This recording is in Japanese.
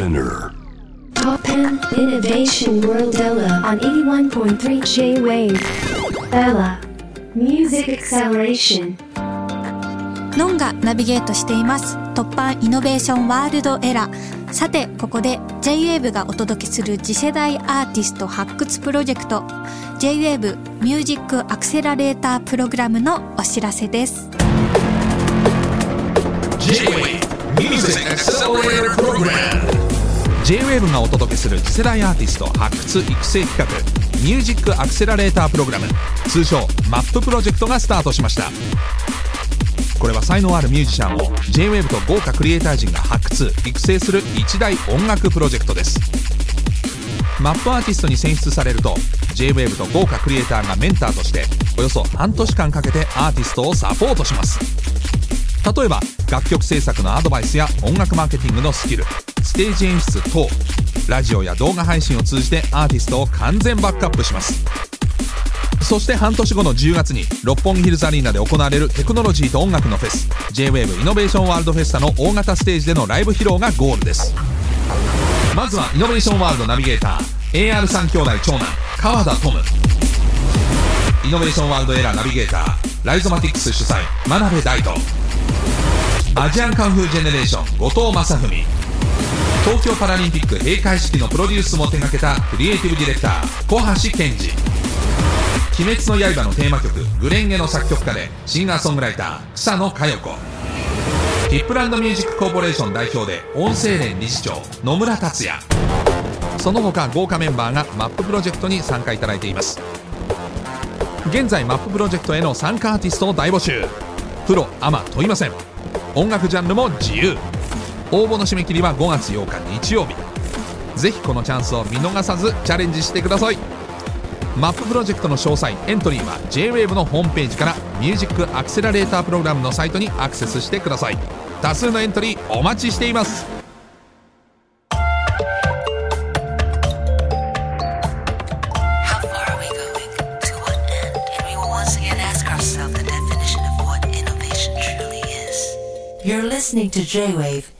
Spinner Pen Innovation World Ella on 81.3 J-Wave Ella Music Acceleration ノンがナビゲートしています突破イノベーションワールドエラーさてここで JWAVE がお届けする次世代アーティスト発掘プロジェクト JWAVE ミュージックアクセラレータープログラムのお知らせです J-Wave Music Accelerator Program J-WAVE がお届けする次世代アーティスト発掘育成企画ミュージックアクセラレータープログラム。通称 MAP プロジェクトがスタートしました。これは才能あるミュージシャンを J-WAVE と豪華クリエイター陣が発掘育成する一大音楽プロジェクトです。マップアーティストに選出されると J-WAVE と豪華クリエイターがメンターとしておよそ半年間かけてアーティストをサポートします。例えば楽曲制作のアドバイスや音楽マーケティングのスキル。ステージ演出等ラジオや動画配信を通じてアーティストを完全バックアップします。そして半年後の10月に六本木ヒルズアリーナで行われるテクノロジーと音楽のフェス JWAVE イノベーションワールドフェスタの大型ステージでのライブ披露がゴールです。まずはイノベーションワールドナビゲーター AR三兄弟長男川田十夢。 INNOVATION WORLD ERA ナビゲーター Rhizomatiks 主催真鍋大度。アジアンカンフージェネレーション後藤正文。東京パラリンピック閉会式のプロデュースも手掛けたクリエイティブディレクター小橋賢児。鬼滅の刃のテーマ曲紅蓮華の作曲家でシンガーソングライター草野華余子。ヒップランドミュージックコーポレーション代表で音制連理事長野村達矢。その他豪華メンバーがマッププロジェクトに参加いただいています。現在マッププロジェクトへの参加アーティストを大募集。プロアマ問いません。音楽ジャンルも自由。応募の締め切りは5月8日日曜日。ぜひこのチャンスを見逃さずチャレンジしてください。マッププロジェクトの詳細エントリーは JWAVE のホームページからミュージックアクセラレータープログラムのサイトにアクセスしてください。多数のエントリーお待ちしています。J-Wave